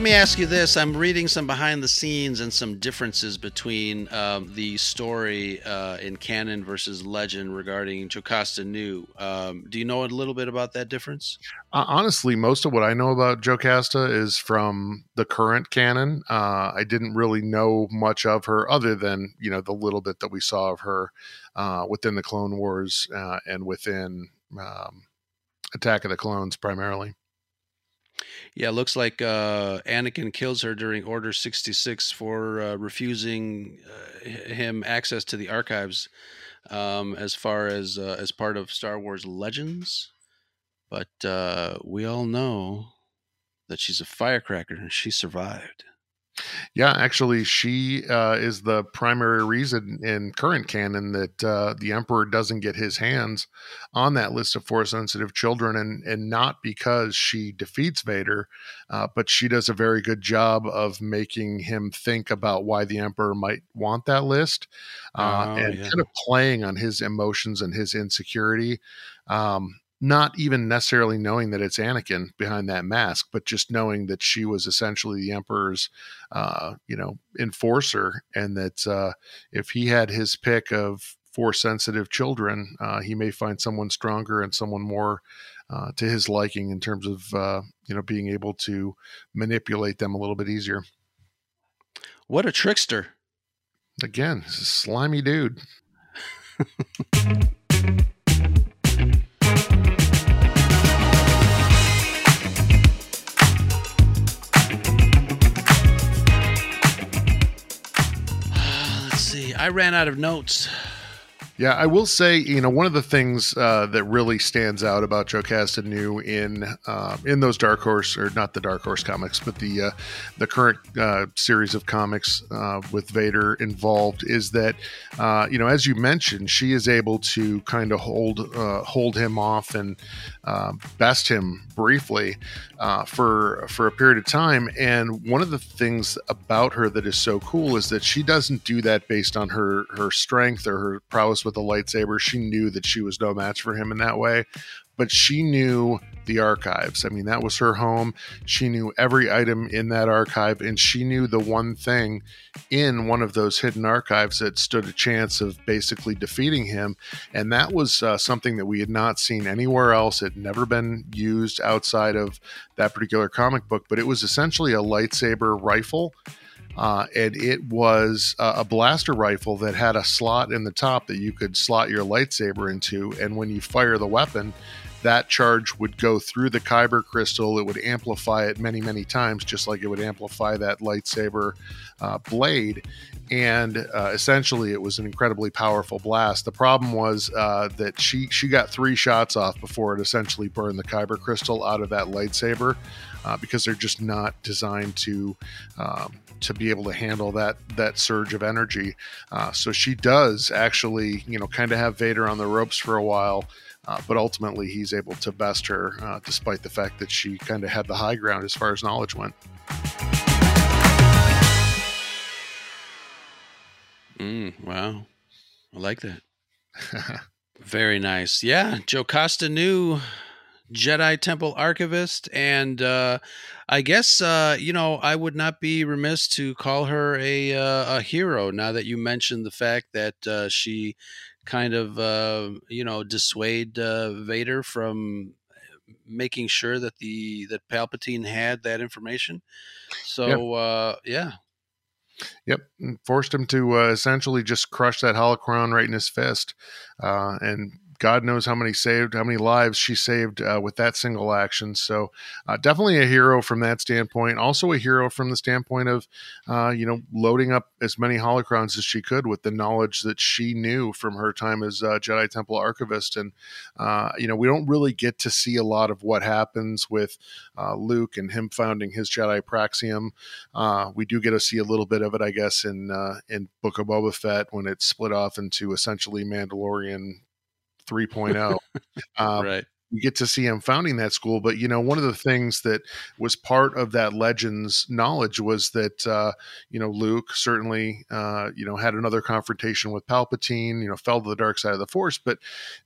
Let me ask you this: I'm reading some behind the scenes and some differences between um, the story uh, in canon versus legend regarding Jocasta Nu. Um, do you know a little bit about that difference? Uh, honestly, most of what I know about Jocasta is from the current canon. Uh, I didn't really know much of her other than you know the little bit that we saw of her uh, within the Clone Wars uh, and within um, Attack of the Clones, primarily. Yeah, looks like uh, Anakin kills her during Order 66 for uh, refusing uh, him access to the archives um, as far as uh, as part of Star Wars Legends. But uh, we all know that she's a firecracker and she survived. Yeah, actually, she uh, is the primary reason in current canon that uh, the Emperor doesn't get his hands on that list of force sensitive children, and and not because she defeats Vader, uh, but she does a very good job of making him think about why the Emperor might want that list, uh, Oh, and yeah. kind of playing on his emotions and his insecurity. Um, not even necessarily knowing that it's Anakin behind that mask, but just knowing that she was essentially the Emperor's, uh, you know, enforcer, and that uh, if he had his pick of force sensitive children, uh, he may find someone stronger and someone more uh, to his liking in terms of uh, you know being able to manipulate them a little bit easier. What a trickster! Again, slimy dude. [LAUGHS] I ran out of notes. Yeah, I will say, you know, one of the things uh, that really stands out about Jocasta Nu in uh, in those Dark Horse or not the Dark Horse comics, but the uh, the current uh, series of comics uh, with Vader involved is that, uh, you know, as you mentioned, she is able to kind of hold hold him off and best him briefly for for a period of time. And one of the things about her that is so cool is that she doesn't do that based on her her strength or her prowess with a lightsaber. She knew that she was no match for him in that way, but she knew the archives. I mean, that was her home. She knew every item in that archive, and she knew the one thing in one of those hidden archives that stood a chance of basically defeating him. And that was uh, something that we had not seen anywhere else. It had never been used outside of that particular comic book, but it was essentially a lightsaber rifle. Uh, and it was a blaster rifle that had a slot in the top that you could slot your lightsaber into. And when you fire the weapon, that charge would go through the kyber crystal. It would amplify it many, many times, just like it would amplify that lightsaber uh, blade. And uh, essentially, it was an incredibly powerful blast. The problem was uh, that she she got three shots off before it essentially burned the kyber crystal out of that lightsaber. Uh, because they're just not designed to um, to be able to handle that that surge of energy. Uh, so she does actually, you know, kind of have Vader on the ropes for a while, uh, but ultimately he's able to best her, uh, despite the fact that she kind of had the high ground as far as knowledge went. Mm, wow, I like that. [LAUGHS] Very nice. Yeah, Jocasta Nu, Jedi Temple archivist, and uh, I guess uh, you know I would not be remiss to call her a uh, a hero. Now that you mentioned the fact that uh, she kind of uh, you know dissuade uh, Vader from making sure that the that Palpatine had that information. So uh, yeah, Yep, forced him to uh, essentially just crush that holocron right in his fist, uh, and God knows how many saved, how many lives she saved uh, with that single action. So uh, definitely a hero from that standpoint. Also a hero from the standpoint of, uh, you know, loading up as many holocrons as she could with the knowledge that she knew from her time as Jedi Temple archivist. And uh, you know, we don't really get to see a lot of what happens with uh, Luke and him founding his Jedi Praxeum. Uh, we do get to see a little bit of it, I guess, in in Book of Boba Fett when it split off into essentially Mandalorian 3.0. [LAUGHS] um, right. you get to see him founding that school. But you know, one of the things that was part of that legend's knowledge was that uh, you know Luke certainly uh, you know had another confrontation with Palpatine. You know, fell to the dark side of the Force, but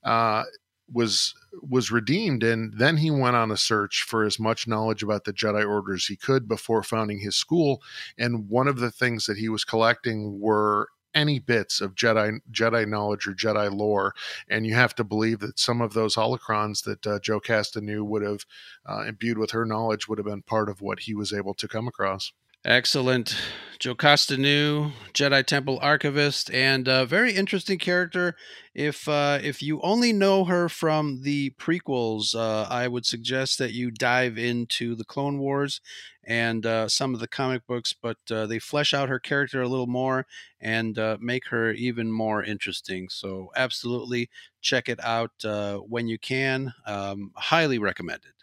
uh, was was redeemed and then he went on a search for as much knowledge about the jedi order as he could before founding his school and one of the things that he was collecting were any bits of jedi jedi knowledge or jedi lore and you have to believe that some of those holocrons that uh, jocasta nu would have uh, imbued with her knowledge would have been part of what he was able to come across Excellent. Jocasta Nu, Jedi Temple archivist, and a very interesting character. If uh, if you only know her from the prequels, uh, I would suggest that you dive into the Clone Wars and uh, some of the comic books, but uh, they flesh out her character a little more and uh, make her even more interesting. So, absolutely check it out uh, when you can. Um, highly recommended.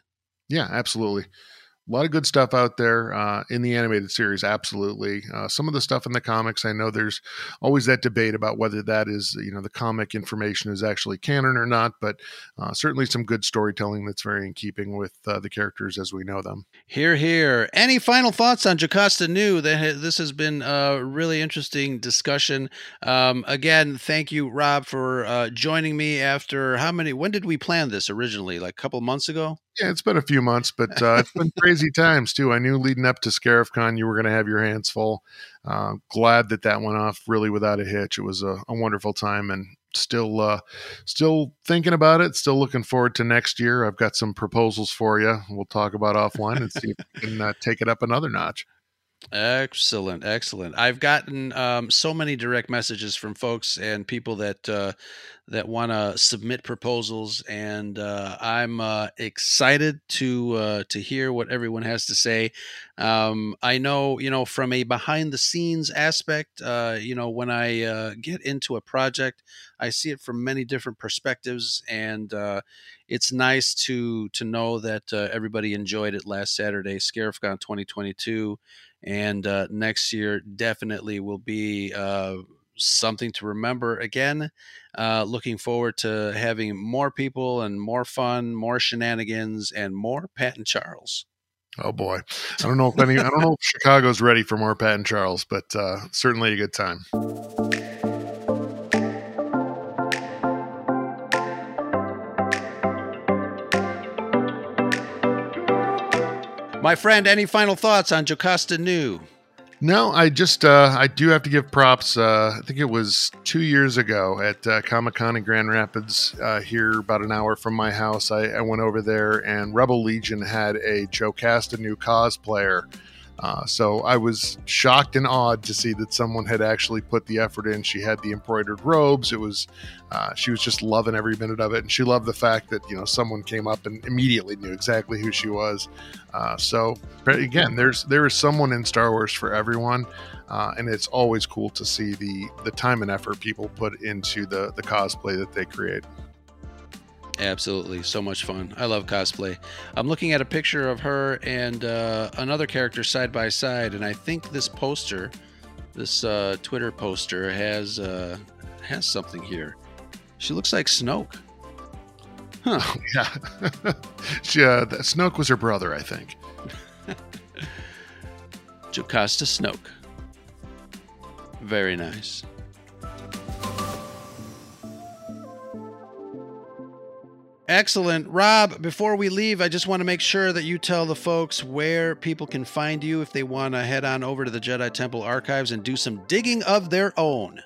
Yeah, absolutely a lot of good stuff out there uh, in the animated series absolutely. Uh, some of the stuff in the comics i know there's always that debate about whether that is you know the comic information is actually canon or not but uh, certainly some good storytelling that's very in keeping with uh, the characters as we know them. Here here any final thoughts on jocasta nu? This has been a really interesting discussion. Um, again thank you rob for uh, joining me after how many when did we plan this originally? Like a couple months ago yeah, it's been a few months, but uh, it's been crazy times too. I knew leading up to ScarifCon you were going to have your hands full. Uh, glad that that went off really without a hitch. It was a, a wonderful time, and still, uh, still thinking about it. Still looking forward to next year. I've got some proposals for you. We'll talk about offline and see if we can uh, take it up another notch. Excellent, excellent. I've gotten um, so many direct messages from folks and people that uh, that want to submit proposals, and uh, I'm uh, excited to uh, to hear what everyone has to say. Um, I know, you know, from a behind the scenes aspect, uh, you know, when I uh, get into a project, I see it from many different perspectives, and it's nice to to know that everybody enjoyed it last Saturday, ScarifCon 2022 and uh, next year definitely will be uh, something to remember again. Uh, looking forward to having more people and more fun, more shenanigans, and more Pat and Charles. Oh boy, I don't know if any, I don't know if Chicago's ready for more Pat and Charles, but uh, certainly a good time. My friend, any final thoughts on Jocasta Nu? No, I just uh, I do have to give props. Uh, I think it was two years ago at uh, Comic Con in Grand Rapids, uh, here about an hour from my house. I, I, went over there, and Rebel Legion had a Jocasta Nu cosplayer uh, so I was shocked and awed to see that someone had actually put the effort in. She had the embroidered robes. It was, uh, she was just loving every minute of it, and she loved the fact that you know someone came up and immediately knew exactly who she was. Uh, so again, there's there is someone in Star Wars for everyone, uh, and it's always cool to see the the time and effort people put into the the cosplay that they create. Absolutely, so much fun. I love cosplay. I'm looking at a picture of her and uh, another character side by side, and I think this poster, this uh, Twitter poster, has uh, has something here. She looks like Snoke. Huh? [LAUGHS] Yeah. [LAUGHS] she, uh, Snoke was her brother, I think. [LAUGHS] Jocasta Snoke. Very nice. Excellent. Rob, before we leave, I just want to make sure that you tell the folks where people can find you if they want to head on over to the Jedi Temple archives and do some digging of their own.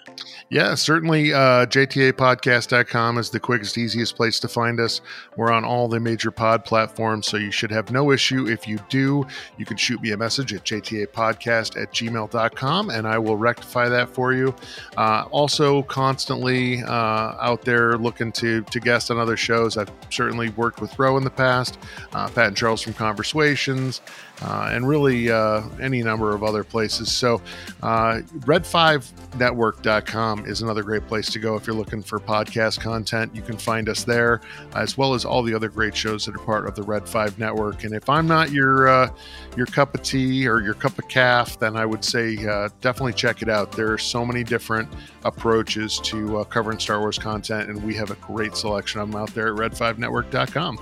Yeah, certainly. Uh, JTApodcast.com is the quickest, easiest place to find us. We're on all the major pod platforms, so you should have no issue. If you do, you can shoot me a message at JTApodcast at gmail.com and I will rectify that for you. Uh, also, constantly uh, out there looking to, to guest on other shows. I've certainly worked with Roe in the past, uh, Pat and Charles from Conversations, uh, and really uh, any number of other places. So, uh, red5network.com is another great place to go if you're looking for podcast content. You can find us there, as well as all the other great shows that are part of the Red 5 network. And if I'm not your uh, your cup of tea or your cup of caf, then I would say uh, definitely check it out. There are so many different approaches to uh, covering Star Wars content, and we have a great selection of them out there at red5network.com.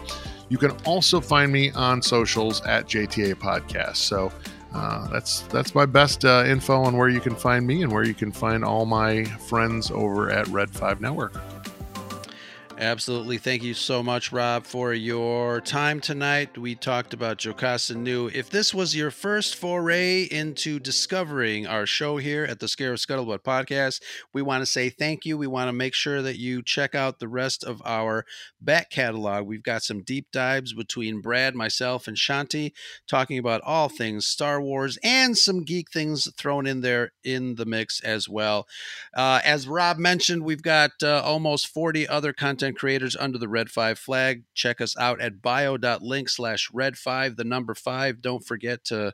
You can also find me on socials at JTA Podcast. So uh, that's that's my best uh, info on where you can find me and where you can find all my friends over at Red Five Network. Absolutely. Thank you so much, Rob, for your time tonight. We talked about Jocasta Nu. If this was your first foray into discovering our show here at the Scarif Scuttlebutt podcast, we want to say thank you. We want to make sure that you check out the rest of our back catalog. We've got some deep dives between Brad, myself, and Shanti talking about all things Star Wars and some geek things thrown in there in the mix as well. Uh, as Rob mentioned, we've got uh, almost 40 other content creators under the Red 5 flag. Check us out at bio.link slash red 5, the number 5. Don't forget to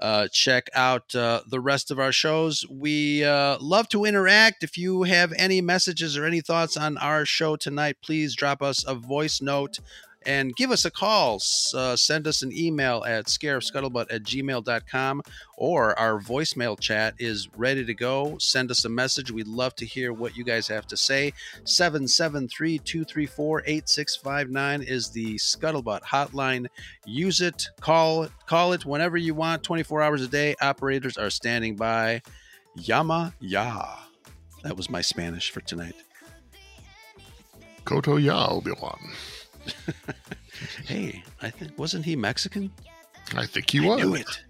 uh, check out uh, the rest of our shows. We uh, love to interact. If you have any messages or any thoughts on our show tonight, please drop us a voice note and give us a call. Uh, send us an email at scarifscuttlebutt at gmail.com or our voicemail chat is ready to go. Send us a message. We'd love to hear what you guys have to say. 773 234 8659 is the Scuttlebutt hotline. Use it, call call it whenever you want, 24 hours a day. Operators are standing by. Yama ya. That was my Spanish for tonight. Koto ya, Obi-Wan. [LAUGHS] hey, I think wasn't he Mexican? I think he was. Knew it.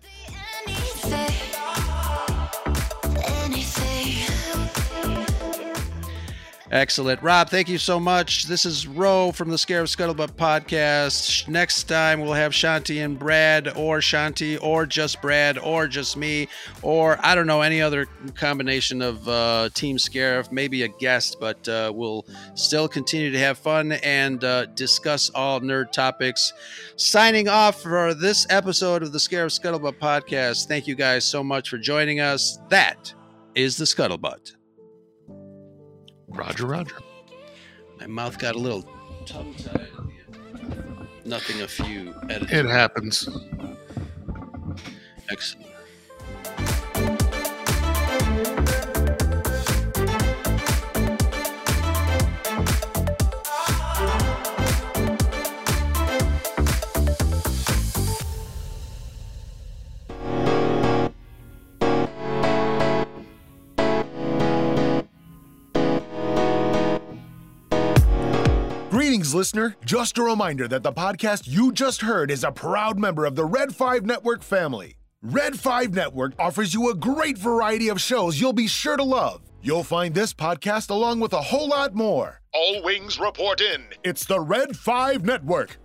Excellent. Rob, thank you so much. This is Roe from the Scarif Scuttlebutt podcast. Next time we'll have Shanti and Brad, or Shanti, or just Brad, or just me, or I don't know, any other combination of uh, Team Scarif, maybe a guest, but uh, we'll still continue to have fun and uh, discuss all nerd topics. Signing off for this episode of the Scarif Scuttlebutt podcast. Thank you guys so much for joining us. That is the Scuttlebutt. Roger, Roger. My mouth got a little tongue tied. Nothing a few edits. It happens. Excellent. Greetings, listener. Just a reminder that the podcast you just heard is a proud member of the Red 5 Network family. Red 5 Network offers you a great variety of shows you'll be sure to love. You'll find this podcast along with a whole lot more. All wings report in. It's the Red 5 Network.